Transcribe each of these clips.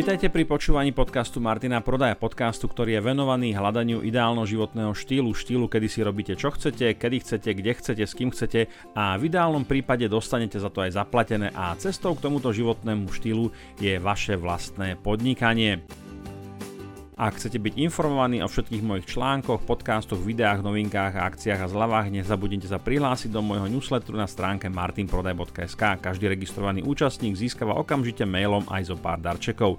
Vítajte pri počúvaní podcastu Martina Prodaja, podcastu, ktorý je venovaný hľadaniu ideálneho životného štýlu, štýlu, kedy si robíte čo chcete, kedy chcete, kde chcete, s kým chcete a v ideálnom prípade dostanete za to aj zaplatené a cestou k tomuto životnému štýlu je vaše vlastné podnikanie. Ak chcete byť informovaní o všetkých mojich článkoch, podcastoch, videách, novinkách akciách a zľavách, nezabudnite sa prihlásiť do môjho newsletteru na stránke martinprodaj.sk. Každý registrovaný účastník získava okamžite mailom aj zo pár darčekov.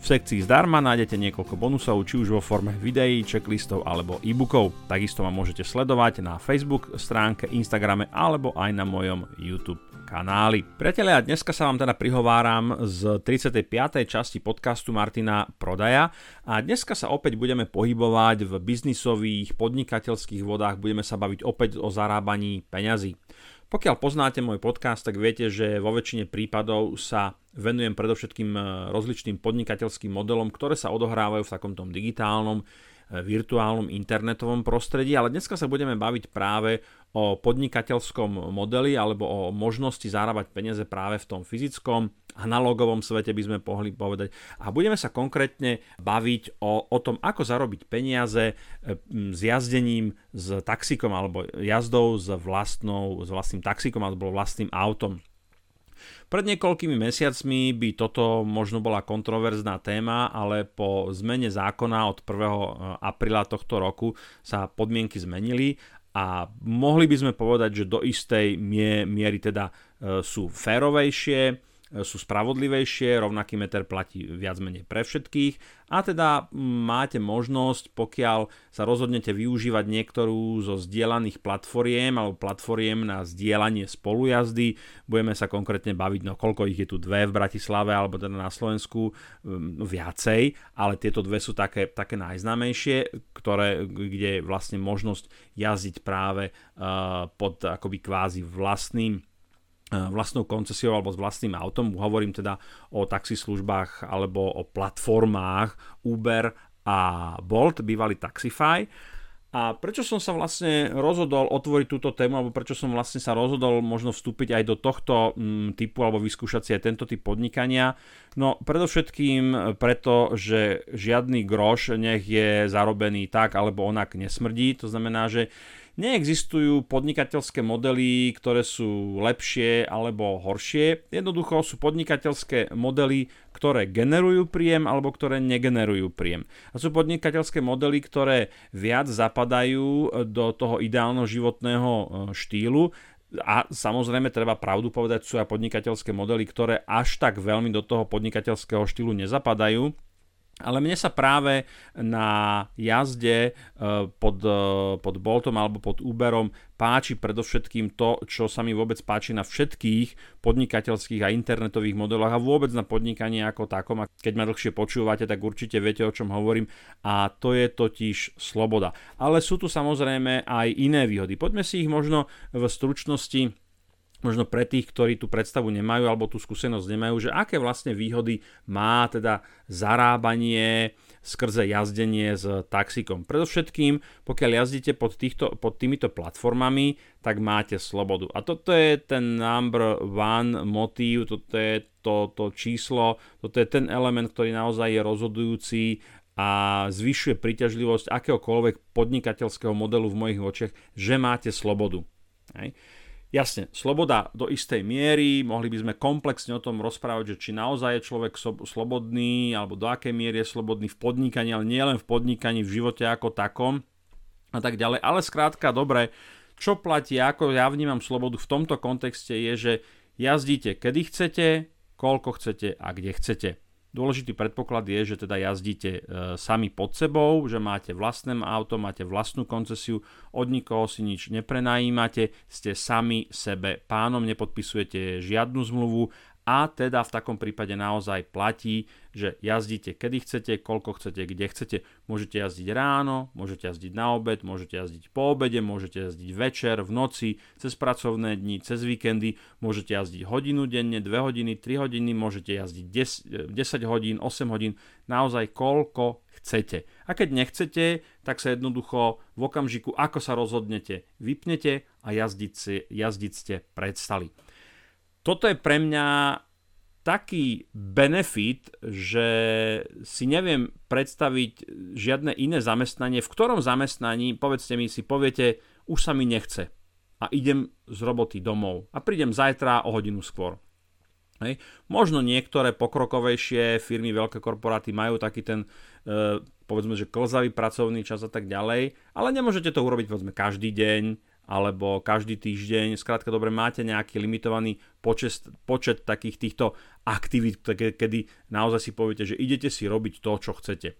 V sekcii zdarma nájdete niekoľko bonusov, či už vo forme videí, checklistov alebo e-bookov. Takisto ma môžete sledovať na Facebook stránke, Instagrame alebo aj na mojom YouTube kanály. Priatelia, dneska sa vám teda prihováram z 35. časti podcastu Martina Prodaja a dneska sa opäť budeme pohybovať v biznisových, podnikateľských vodách, budeme sa baviť opäť o zarábaní peňazí. Pokiaľ poznáte môj podcast, tak viete, že vo väčšine prípadov sa venujem predovšetkým e, rozličným podnikateľským modelom, ktoré sa odohrávajú v takomto digitálnom, e, virtuálnom internetovom prostredí, ale dneska sa budeme baviť práve o podnikateľskom modeli alebo o možnosti zarábať peniaze práve v tom fyzickom, analogovom svete by sme mohli povedať. A budeme sa konkrétne baviť o, o tom, ako zarobiť peniaze e, s jazdením s taxikom alebo jazdou s, vlastnou, s vlastným taxikom alebo vlastným autom. Pred niekoľkými mesiacmi by toto možno bola kontroverzná téma, ale po zmene zákona od 1. E, apríla tohto roku sa podmienky zmenili a mohli by sme povedať, že do istej miery teda e, sú férovejšie, sú spravodlivejšie, rovnaký meter platí viac menej pre všetkých. A teda máte možnosť, pokiaľ sa rozhodnete využívať niektorú zo zdieľaných platformiem alebo platformiem na zdieľanie spolujazdy, budeme sa konkrétne baviť, no koľko ich je tu dve v Bratislave alebo teda na Slovensku um, viacej, ale tieto dve sú také, také najznámejšie, ktoré, kde je vlastne možnosť jazdiť práve uh, pod akoby kvázi vlastným vlastnou koncesiou alebo s vlastným autom. Hovorím teda o taxislužbách alebo o platformách Uber a Bolt, bývalý Taxify. A prečo som sa vlastne rozhodol otvoriť túto tému, alebo prečo som vlastne sa rozhodol možno vstúpiť aj do tohto mm, typu, alebo vyskúšať si aj tento typ podnikania? No predovšetkým preto, že žiadny groš nech je zarobený tak, alebo onak nesmrdí. To znamená, že Neexistujú podnikateľské modely, ktoré sú lepšie alebo horšie. Jednoducho sú podnikateľské modely, ktoré generujú príjem alebo ktoré negenerujú príjem. A sú podnikateľské modely, ktoré viac zapadajú do toho ideálneho životného e, štýlu, a samozrejme treba pravdu povedať, sú aj podnikateľské modely, ktoré až tak veľmi do toho podnikateľského štýlu nezapadajú ale mne sa práve na jazde e, pod, e, pod Boltom alebo pod Uberom páči predovšetkým to, čo sa mi vôbec páči na všetkých podnikateľských a internetových modeloch a vôbec na podnikanie ako takom. A keď ma dlhšie počúvate, tak určite viete, o čom hovorím. A to je totiž sloboda. Ale sú tu samozrejme aj iné výhody. Poďme si ich možno v stručnosti možno pre tých, ktorí tú predstavu nemajú alebo tú skúsenosť nemajú, že aké vlastne výhody má teda zarábanie skrze jazdenie s taxikom. Predovšetkým, pokiaľ jazdíte pod, týchto, pod týmito platformami, tak máte slobodu. A toto je ten number one motív, toto je to, to číslo, toto je ten element, ktorý naozaj je rozhodujúci a zvyšuje príťažlivosť akéhokoľvek podnikateľského modelu v mojich očiach, že máte slobodu. Hej. Jasne, sloboda do istej miery, mohli by sme komplexne o tom rozprávať, že či naozaj je človek slobodný, alebo do akej miery je slobodný v podnikaní, ale nie len v podnikaní, v živote ako takom a tak ďalej. Ale skrátka, dobre, čo platí, ako ja vnímam slobodu v tomto kontexte je, že jazdíte kedy chcete, koľko chcete a kde chcete. Dôležitý predpoklad je, že teda jazdíte e, sami pod sebou, že máte vlastné auto, máte vlastnú koncesiu, od nikoho si nič neprenajímate, ste sami sebe pánom, nepodpisujete žiadnu zmluvu a teda v takom prípade naozaj platí, že jazdíte kedy chcete, koľko chcete, kde chcete. Môžete jazdiť ráno, môžete jazdiť na obed, môžete jazdiť po obede, môžete jazdiť večer, v noci, cez pracovné dni, cez víkendy, môžete jazdiť hodinu denne, 2 hodiny, 3 hodiny, môžete jazdiť 10, 10 hodín, 8 hodín, naozaj koľko chcete. A keď nechcete, tak sa jednoducho v okamžiku, ako sa rozhodnete, vypnete a jazdiť, si, jazdiť ste predstali. Toto je pre mňa taký benefit, že si neviem predstaviť žiadne iné zamestnanie, v ktorom zamestnaní, povedzte mi, si poviete, už sa mi nechce a idem z roboty domov a prídem zajtra o hodinu skôr. Hej. Možno niektoré pokrokovejšie firmy, veľké korporáty majú taký ten, e, povedzme, že klzavý pracovný čas a tak ďalej, ale nemôžete to urobiť, povedzme, každý deň, alebo každý týždeň. Skrátka dobre, máte nejaký limitovaný počet, počet takých týchto aktivít, kedy naozaj si poviete, že idete si robiť to, čo chcete.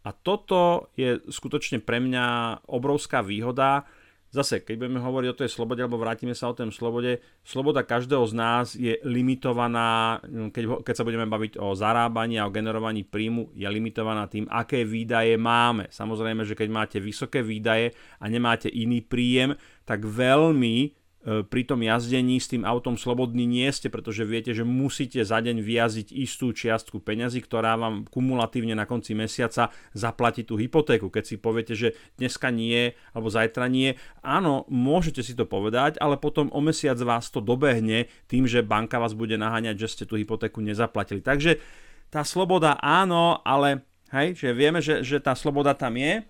A toto je skutočne pre mňa obrovská výhoda, Zase, keď budeme hovoriť o tej slobode, alebo vrátime sa o tom slobode, sloboda každého z nás je limitovaná, keď, keď sa budeme baviť o zarábaní a o generovaní príjmu, je limitovaná tým, aké výdaje máme. Samozrejme, že keď máte vysoké výdaje a nemáte iný príjem, tak veľmi pri tom jazdení s tým autom slobodný nie ste, pretože viete, že musíte za deň vyjazdiť istú čiastku peňazí, ktorá vám kumulatívne na konci mesiaca zaplatí tú hypotéku. Keď si poviete, že dneska nie alebo zajtra nie, áno, môžete si to povedať, ale potom o mesiac vás to dobehne tým, že banka vás bude naháňať, že ste tú hypotéku nezaplatili. Takže tá sloboda áno, ale hej, že vieme, že, že tá sloboda tam je,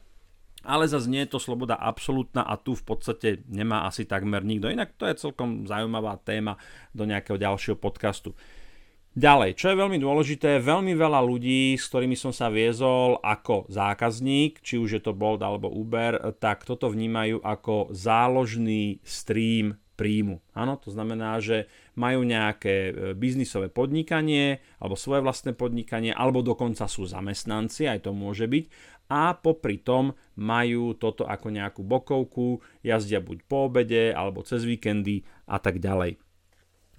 ale zase nie je to sloboda absolútna a tu v podstate nemá asi takmer nikto. Inak to je celkom zaujímavá téma do nejakého ďalšieho podcastu. Ďalej, čo je veľmi dôležité, veľmi veľa ľudí, s ktorými som sa viezol ako zákazník, či už je to Bolt alebo Uber, tak toto vnímajú ako záložný stream príjmu. Áno, to znamená, že majú nejaké e, biznisové podnikanie alebo svoje vlastné podnikanie, alebo dokonca sú zamestnanci, aj to môže byť popri tom majú toto ako nejakú bokovku, jazdia buď po obede alebo cez víkendy a tak ďalej.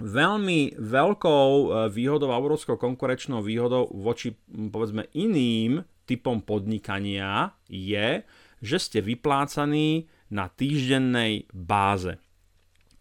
Veľmi veľkou e, výhodou a obrovskou konkurenčnou výhodou voči povedzme iným typom podnikania je, že ste vyplácaní na týždennej báze.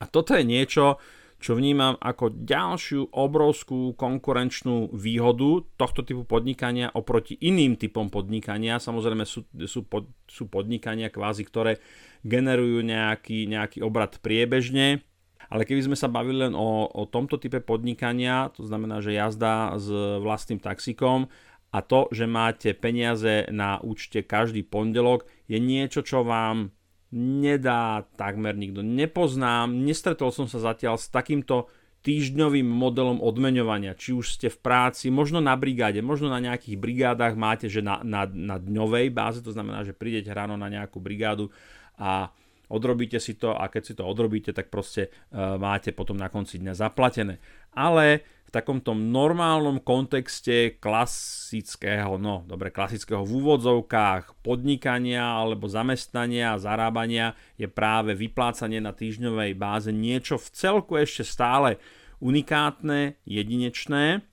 A toto je niečo, čo vnímam ako ďalšiu obrovskú konkurenčnú výhodu tohto typu podnikania oproti iným typom podnikania. Samozrejme sú, sú, pod, sú podnikania kvázi, ktoré generujú nejaký, nejaký obrad priebežne, ale keby sme sa bavili len o, o tomto type podnikania, to znamená, že jazda s vlastným taxikom a to, že máte peniaze na účte každý pondelok, je niečo, čo vám nedá takmer nikto. Nepoznám, nestretol som sa zatiaľ s takýmto týždňovým modelom odmeňovania, či už ste v práci, možno na brigáde, možno na nejakých brigádach máte, že na, na, na dňovej báze, to znamená, že prídete ráno na nejakú brigádu a odrobíte si to a keď si to odrobíte, tak proste uh, máte potom na konci dňa zaplatené. Ale v takomto normálnom kontexte klasického, no dobre, klasického v úvodzovkách podnikania alebo zamestnania a zarábania je práve vyplácanie na týždňovej báze niečo v celku ešte stále unikátne, jedinečné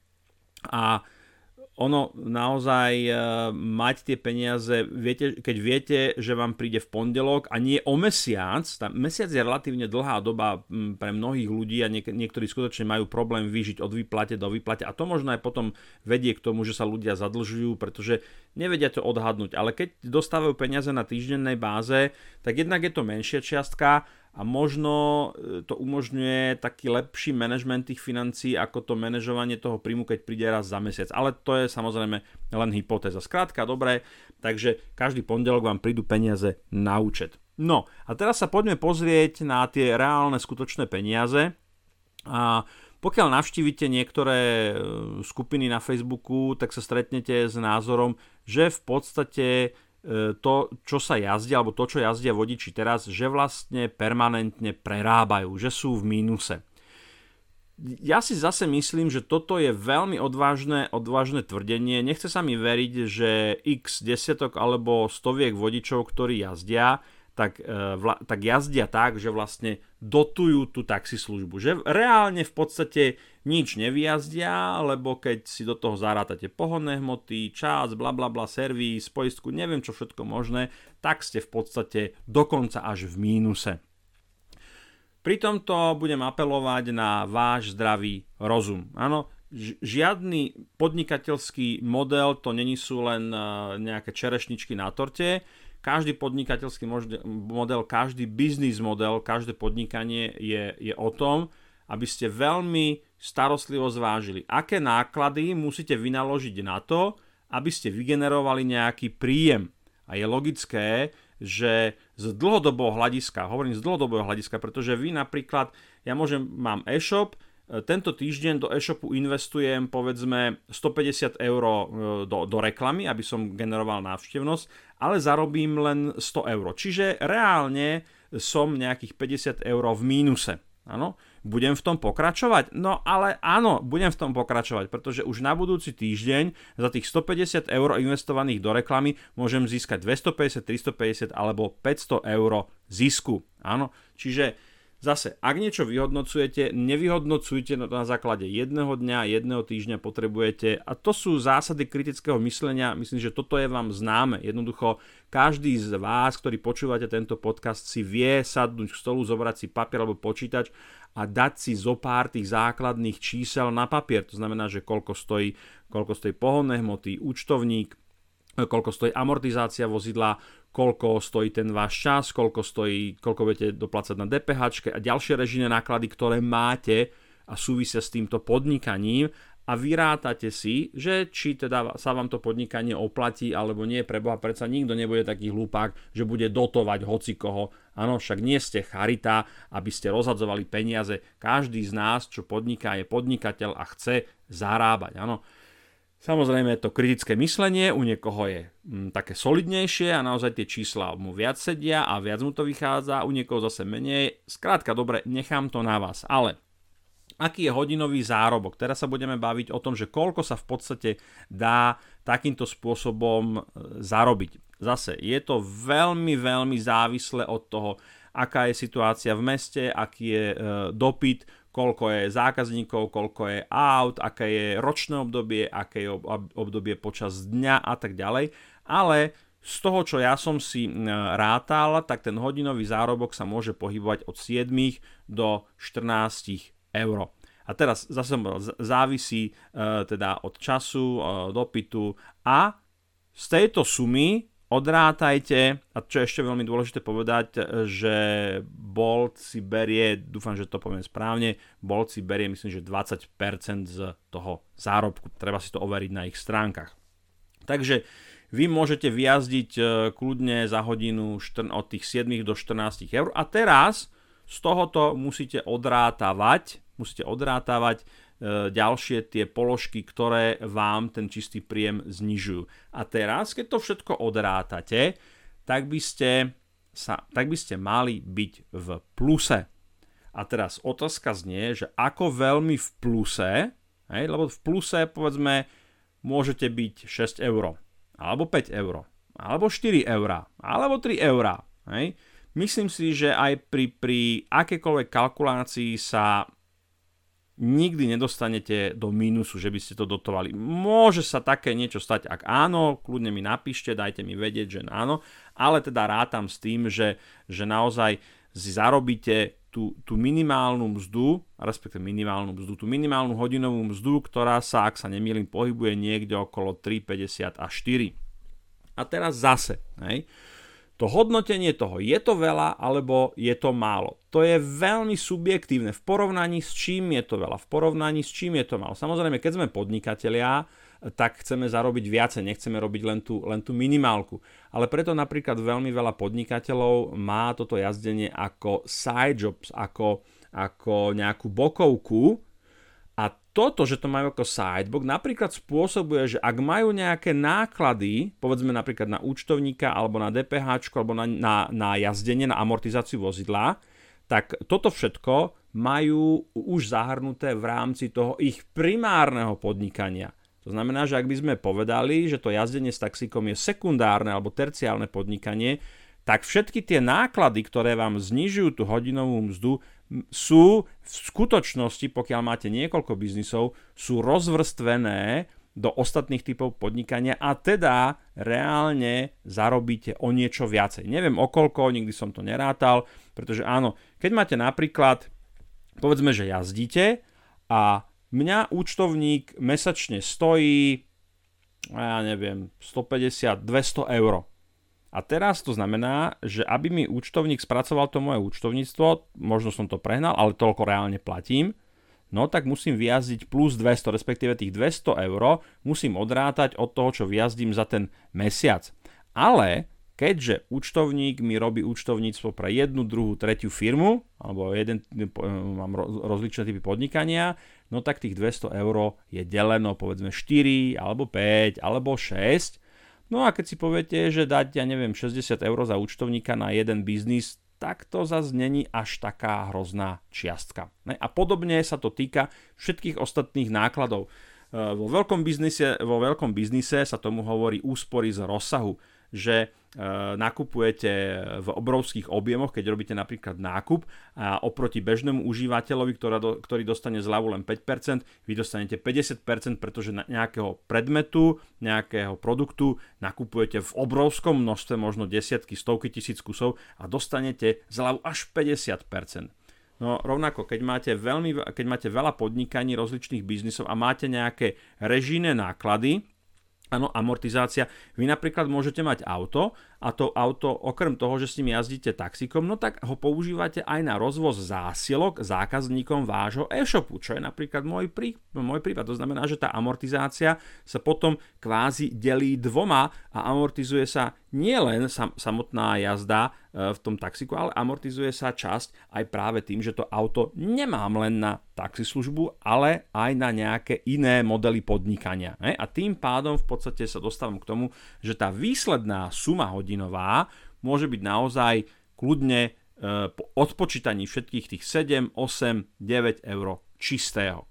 a ono naozaj e, mať tie peniaze, viete, keď viete, že vám príde v pondelok a nie o mesiac, tá mesiac je relatívne dlhá doba pre mnohých ľudí a niek- niektorí skutočne majú problém vyžiť od výplate do výplate a to možno aj potom vedie k tomu, že sa ľudia zadlžujú, pretože nevedia to odhadnúť, ale keď dostávajú peniaze na týždennej báze, tak jednak je to menšia čiastka a možno e, to umožňuje taký lepší manažment tých financií ako to manažovanie toho príjmu, keď príde raz za mesiac. Ale to je samozrejme len hypotéza. Skrátka, dobre, takže každý pondelok vám prídu peniaze na účet. No a teraz sa poďme pozrieť na tie reálne skutočné peniaze. A pokiaľ navštívite niektoré e, skupiny na Facebooku, tak sa stretnete s názorom, že v podstate to, čo sa jazdí, alebo to, čo jazdia vodiči teraz, že vlastne permanentne prerábajú, že sú v mínuse. Ja si zase myslím, že toto je veľmi odvážne, odvážne tvrdenie. Nechce sa mi veriť, že x desiatok alebo stoviek vodičov, ktorí jazdia, tak, e, vla, tak jazdia tak, že vlastne dotujú tú taxislužbu. Že reálne v podstate nič nevyjazdia, lebo keď si do toho zarátate pohonné hmoty, čas, bla bla bla, servis, poistku, neviem čo všetko možné, tak ste v podstate dokonca až v mínuse. Pri tomto budem apelovať na váš zdravý rozum. Áno, žiadny podnikateľský model to není sú len e, nejaké čerešničky na torte, každý podnikateľský model, každý biznis model, každé podnikanie je, je o tom, aby ste veľmi starostlivo zvážili, aké náklady musíte vynaložiť na to, aby ste vygenerovali nejaký príjem. A je logické, že z dlhodobého hľadiska, hovorím z dlhodobého hľadiska, pretože vy napríklad, ja môžem, mám e-shop, tento týždeň do e-shopu investujem povedzme 150 eur e, do, do reklamy, aby som generoval návštevnosť, ale zarobím len 100 eur. Čiže reálne som nejakých 50 eur v mínuse. Áno, budem v tom pokračovať? No ale áno, budem v tom pokračovať, pretože už na budúci týždeň za tých 150 eur investovaných do reklamy môžem získať 250, 350 alebo 500 eur zisku. Áno, čiže Zase, ak niečo vyhodnocujete, nevyhodnocujte na základe jedného dňa, jedného týždňa potrebujete, a to sú zásady kritického myslenia, myslím, že toto je vám známe. Jednoducho, každý z vás, ktorý počúvate tento podcast, si vie sadnúť k stolu, zobrať si papier alebo počítač a dať si zo pár tých základných čísel na papier. To znamená, že koľko stojí, koľko stojí pohonné hmoty, účtovník, koľko stojí amortizácia vozidla, koľko stojí ten váš čas, koľko, stojí, koľko budete doplácať na DPH a ďalšie režijné náklady, ktoré máte a súvisia s týmto podnikaním a vyrátate si, že či teda sa vám to podnikanie oplatí alebo nie, preboha predsa nikto nebude taký hlupák, že bude dotovať hoci. Áno, však nie ste charita, aby ste rozhadzovali peniaze. Každý z nás, čo podniká, je podnikateľ a chce zarábať. Áno. Samozrejme to kritické myslenie u niekoho je mm, také solidnejšie a naozaj tie čísla mu viac sedia a viac mu to vychádza, u niekoho zase menej. Skrátka, dobre, nechám to na vás. Ale aký je hodinový zárobok? Teraz sa budeme baviť o tom, že koľko sa v podstate dá takýmto spôsobom e, zarobiť. Zase je to veľmi, veľmi závislé od toho, aká je situácia v meste, aký je e, dopyt, koľko je zákazníkov, koľko je aut, aké je ročné obdobie, aké je obdobie počas dňa a tak ďalej. Ale z toho, čo ja som si rátal, tak ten hodinový zárobok sa môže pohybovať od 7 do 14 eur. A teraz zase závisí e, teda od času, e, dopytu a z tejto sumy odrátajte, a čo je ešte veľmi dôležité povedať, že Bolt si berie, dúfam, že to poviem správne, Bolt si berie myslím, že 20% z toho zárobku. Treba si to overiť na ich stránkach. Takže vy môžete vyjazdiť e, kľudne za hodinu od tých 7 do 14 eur a teraz z tohoto musíte odrátavať, musíte odrátavať E, ďalšie tie položky, ktoré vám ten čistý príjem znižujú. A teraz, keď to všetko odrátate, tak by ste, sa, tak by ste mali byť v pluse. A teraz otázka znie, že ako veľmi v pluse, hej, lebo v pluse povedzme môžete byť 6 eur, alebo 5 eur, alebo 4 eur, alebo 3 eur. Myslím si, že aj pri, pri akékoľvek kalkulácii sa nikdy nedostanete do mínusu, že by ste to dotovali. Môže sa také niečo stať, ak áno, kľudne mi napíšte, dajte mi vedieť, že áno, ale teda rátam s tým, že, že naozaj si zarobíte tú, tú minimálnu mzdu, respektíve minimálnu mzdu, tú minimálnu hodinovú mzdu, ktorá sa, ak sa nemýlim, pohybuje niekde okolo 3,50 a 4. A teraz zase, hej, to hodnotenie toho, je to veľa alebo je to málo. To je veľmi subjektívne v porovnaní s čím je to veľa, v porovnaní s čím je to málo. Samozrejme, keď sme podnikatelia, tak chceme zarobiť viacej, nechceme robiť len tú, len tú minimálku. Ale preto napríklad veľmi veľa podnikateľov má toto jazdenie ako side jobs, ako, ako nejakú bokovku, a toto, že to majú ako sidebook, napríklad spôsobuje, že ak majú nejaké náklady, povedzme napríklad na účtovníka, alebo na DPH, alebo na, na, na jazdenie, na amortizáciu vozidla, tak toto všetko majú už zahrnuté v rámci toho ich primárneho podnikania. To znamená, že ak by sme povedali, že to jazdenie s taxíkom je sekundárne alebo terciálne podnikanie, tak všetky tie náklady, ktoré vám znižujú tú hodinovú mzdu, sú v skutočnosti, pokiaľ máte niekoľko biznisov, sú rozvrstvené do ostatných typov podnikania a teda reálne zarobíte o niečo viacej. Neviem o koľko, nikdy som to nerátal, pretože áno, keď máte napríklad, povedzme, že jazdíte a mňa účtovník mesačne stojí, ja neviem, 150-200 eur A teraz to znamená, že aby mi účtovník spracoval to moje účtovníctvo, možno som to prehnal, ale toľko reálne platím, no tak musím vyjazdiť plus 200, respektíve tých 200 eur musím odrátať od toho, čo vyjazdím za ten mesiac. Ale keďže účtovník mi robí účtovníctvo pre jednu, druhú, tretiu firmu, alebo jeden, mám rozličné typy podnikania, no tak tých 200 eur je deleno povedzme 4, alebo 5, alebo 6, No a keď si poviete, že dať, ja neviem, 60 eur za účtovníka na jeden biznis, tak to zase není až taká hrozná čiastka. A podobne sa to týka všetkých ostatných nákladov. E, vo veľkom biznise, vo veľkom biznise sa tomu hovorí úspory z rozsahu že e, nakupujete v obrovských objemoch, keď robíte napríklad nákup a oproti bežnému užívateľovi, do, ktorý dostane zľavu len 5%, vy dostanete 50%, pretože nejakého predmetu, nejakého produktu nakupujete v obrovskom množstve, možno desiatky, stovky tisíc kusov a dostanete zľavu až 50%. No rovnako, keď máte, veľmi, keď máte veľa podnikaní rozličných biznisov a máte nejaké režijné náklady, Áno, amortizácia. Vy napríklad môžete mať auto a to auto, okrem toho, že s ním jazdíte taxikom, no tak ho používate aj na rozvoz zásielok zákazníkom vášho e-shopu, čo je napríklad môj, prí, môj prípad. To znamená, že tá amortizácia sa potom kvázi delí dvoma a amortizuje sa nie len sam, samotná jazda e, v tom taxiku, ale amortizuje sa časť aj práve tým, že to auto nemám len na taxislužbu, ale aj na nejaké iné modely podnikania. A tým pádom v podstate sa dostávam k tomu, že tá výsledná suma hodinová môže byť naozaj kľudne e, po odpočítaní všetkých tých 7, 8, 9 eur čistého.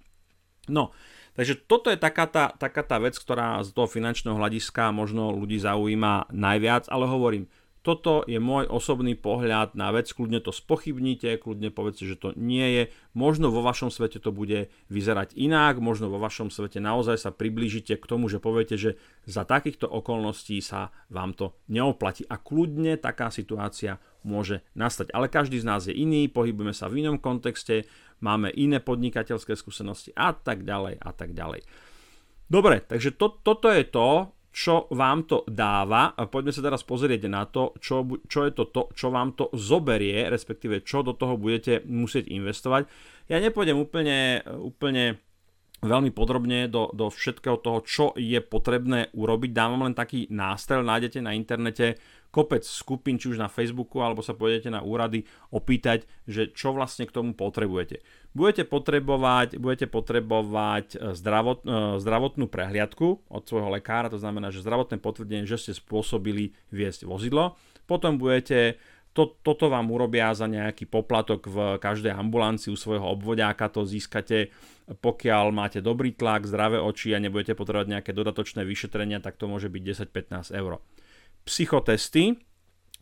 No, Takže toto je taká tá, taká tá vec, ktorá z toho finančného hľadiska možno ľudí zaujíma najviac, ale hovorím, toto je môj osobný pohľad na vec, kľudne to spochybnite, kľudne povedzte, že to nie je. Možno vo vašom svete to bude vyzerať inak, možno vo vašom svete naozaj sa priblížite k tomu, že poviete, že za takýchto okolností sa vám to neoplatí. A kľudne taká situácia môže nastať. Ale každý z nás je iný, pohybujeme sa v inom kontexte, máme iné podnikateľské skúsenosti a tak ďalej a tak ďalej. Dobre, takže to, toto je to, čo vám to dáva. Poďme sa teraz pozrieť na to, čo, čo je to, to, čo vám to zoberie, respektíve čo do toho budete musieť investovať. Ja nepôjdem úplne, úplne veľmi podrobne do, do všetkého toho, čo je potrebné urobiť. Dám vám len taký nástrel, nájdete na internete kopec skupín, či už na Facebooku, alebo sa pôjdete na úrady opýtať, že čo vlastne k tomu potrebujete. Budete potrebovať, budete potrebovať e, zdravot, e, zdravotnú prehliadku od svojho lekára, to znamená, že zdravotné potvrdenie, že ste spôsobili viesť vozidlo. Potom budete to, toto vám urobia za nejaký poplatok v každej ambulancii u svojho obvodiaka, to získate pokiaľ máte dobrý tlak, zdravé oči a nebudete potrebovať nejaké dodatočné vyšetrenia, tak to môže byť 10-15 eur psychotesty.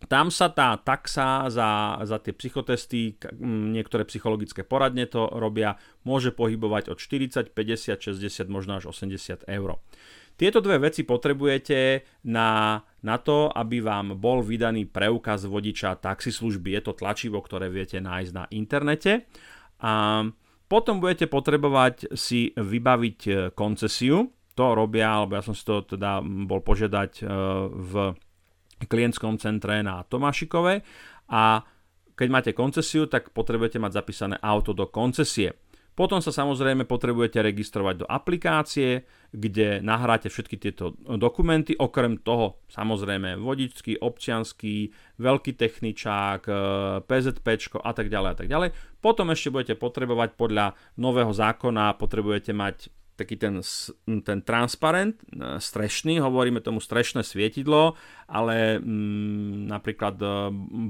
Tam sa tá taxa za, za tie psychotesty, niektoré psychologické poradne to robia, môže pohybovať od 40, 50, 60, možno až 80 eur. Tieto dve veci potrebujete na, na to, aby vám bol vydaný preukaz vodiča taxislužby. Je to tlačivo, ktoré viete nájsť na internete. A potom budete potrebovať si vybaviť e, koncesiu. To robia, alebo ja som si to teda bol požiadať e, v klientskom centre na Tomášikove a keď máte koncesiu, tak potrebujete mať zapísané auto do koncesie. Potom sa samozrejme potrebujete registrovať do aplikácie, kde nahráte všetky tieto dokumenty, okrem toho samozrejme vodičský, občianský, veľký techničák, e, PZP a tak ďalej a tak ďalej. Potom ešte budete potrebovať podľa nového zákona, potrebujete mať taký ten, ten transparent, e, strešný, hovoríme tomu strešné svietidlo, ale mm, napríklad e,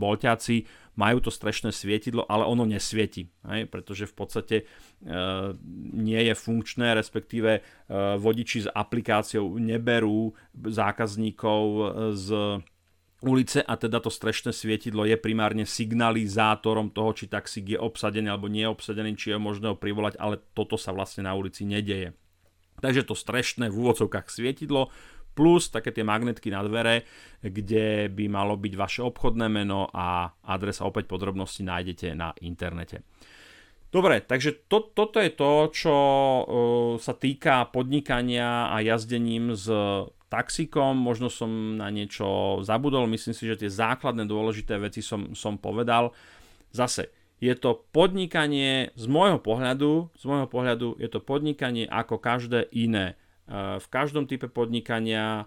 bolťáci majú to strešné svietidlo, ale ono nesvieti, hej, pretože v podstate e, nie je funkčné, respektíve e, vodiči s aplikáciou neberú zákazníkov z ulice a teda to strešné svietidlo je primárne signalizátorom toho, či taxík je obsadený alebo nie je obsadený, či je možné ho privolať, ale toto sa vlastne na ulici nedeje. Takže to strešné v úvodzovkách svietidlo plus také tie magnetky na dvere, kde by malo byť vaše obchodné meno a adresa opäť podrobnosti nájdete na internete. Dobre, takže to, toto je to, čo uh, sa týka podnikania a jazdením s taxikom, možno som na niečo zabudol, myslím si, že tie základné dôležité veci som, som povedal. Zase, je to podnikanie z môjho pohľadu, z môjho pohľadu je to podnikanie ako každé iné. E, v každom type podnikania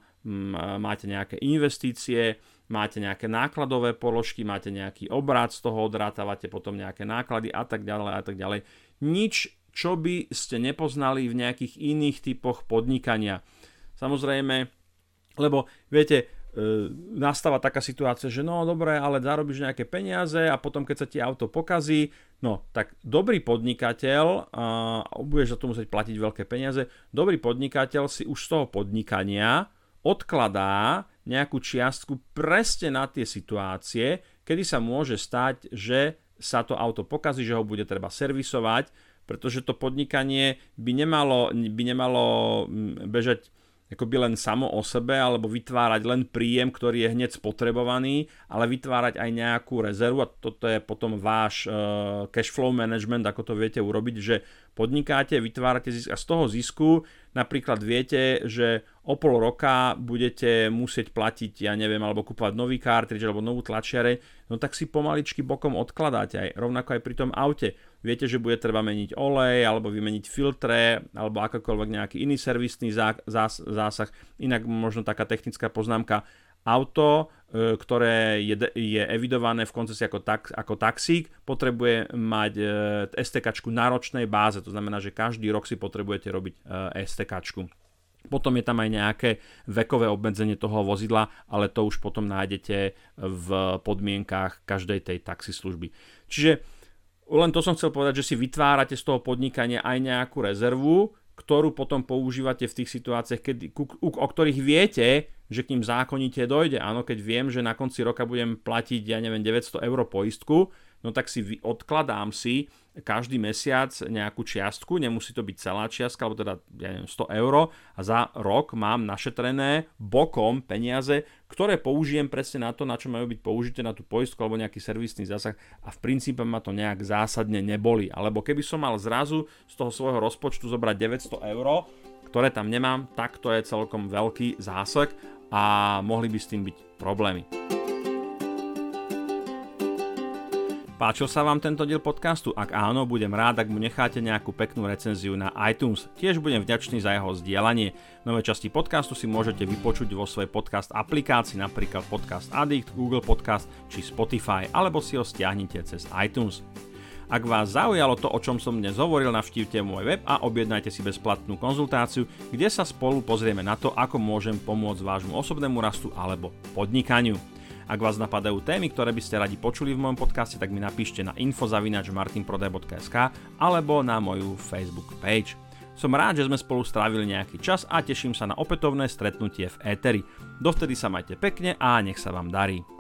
máte nejaké investície, máte nejaké nákladové položky, máte nejaký obrad, z toho odrátavate potom nejaké náklady a tak ďalej a tak ďalej. Nič, čo by ste nepoznali v nejakých iných typoch podnikania. Samozrejme, lebo viete, e, nastáva taká situácia, že no dobre, ale zarobíš nejaké peniaze a potom keď sa ti auto pokazí, no tak dobrý podnikateľ, a budeš za to musieť platiť veľké peniaze, dobrý podnikateľ si už z toho podnikania odkladá nejakú čiastku presne na tie situácie, kedy sa môže stať, že sa to auto pokazí, že ho bude treba servisovať, pretože to podnikanie by nemalo, by nemalo bežať akoby len samo o sebe alebo vytvárať len príjem, ktorý je hneď spotrebovaný, ale vytvárať aj nejakú rezervu. A toto je potom váš uh, cash flow management, ako to viete urobiť, že podnikáte, vytvárate zisk a z toho zisku napríklad viete, že o pol roka budete musieť platiť, ja neviem, alebo kúpovať nový cartridge alebo novú tlačiare, no tak si pomaličky bokom odkladáte aj, rovnako aj pri tom aute. Viete, že bude treba meniť olej, alebo vymeniť filtre, alebo akokoľvek nejaký iný servisný zásah. Inak možno taká technická poznámka, auto, e, ktoré je, je evidované v koncesii ako, tak, ako taxík, potrebuje mať e, STK na ročnej báze, to znamená, že každý rok si potrebujete robiť e, STK. Potom je tam aj nejaké vekové obmedzenie toho vozidla, ale to už potom nájdete v podmienkách každej tej taxislužby. Čiže len to som chcel povedať, že si vytvárate z toho podnikania aj nejakú rezervu, ktorú potom používate v tých situáciách, kedy, o ktorých viete, že k ním zákonite dojde. Áno, keď viem, že na konci roka budem platiť, ja neviem, 900 eur poistku, no tak si odkladám si každý mesiac nejakú čiastku, nemusí to byť celá čiastka, alebo teda ja neviem, 100 eur a za rok mám našetrené bokom peniaze, ktoré použijem presne na to, na čo majú byť použité na tú poistku alebo nejaký servisný zásah a v princípe ma to nejak zásadne neboli. Alebo keby som mal zrazu z toho svojho rozpočtu zobrať 900 eur, ktoré tam nemám, tak to je celkom veľký zásah a mohli by s tým byť problémy. Páčil sa vám tento diel podcastu? Ak áno, budem rád, ak mu necháte nejakú peknú recenziu na iTunes. Tiež budem vďačný za jeho zdieľanie. Nové časti podcastu si môžete vypočuť vo svojej podcast aplikácii, napríklad Podcast Addict, Google Podcast či Spotify, alebo si ho stiahnite cez iTunes. Ak vás zaujalo to, o čom som dnes hovoril, navštívte môj web a objednajte si bezplatnú konzultáciu, kde sa spolu pozrieme na to, ako môžem pomôcť vášmu osobnému rastu alebo podnikaniu. Ak vás napadajú témy, ktoré by ste radi počuli v mojom podcaste, tak mi napíšte na info.martinprodaj.sk alebo na moju Facebook page. Som rád, že sme spolu strávili nejaký čas a teším sa na opätovné stretnutie v éteri. Dovtedy sa majte pekne a nech sa vám darí.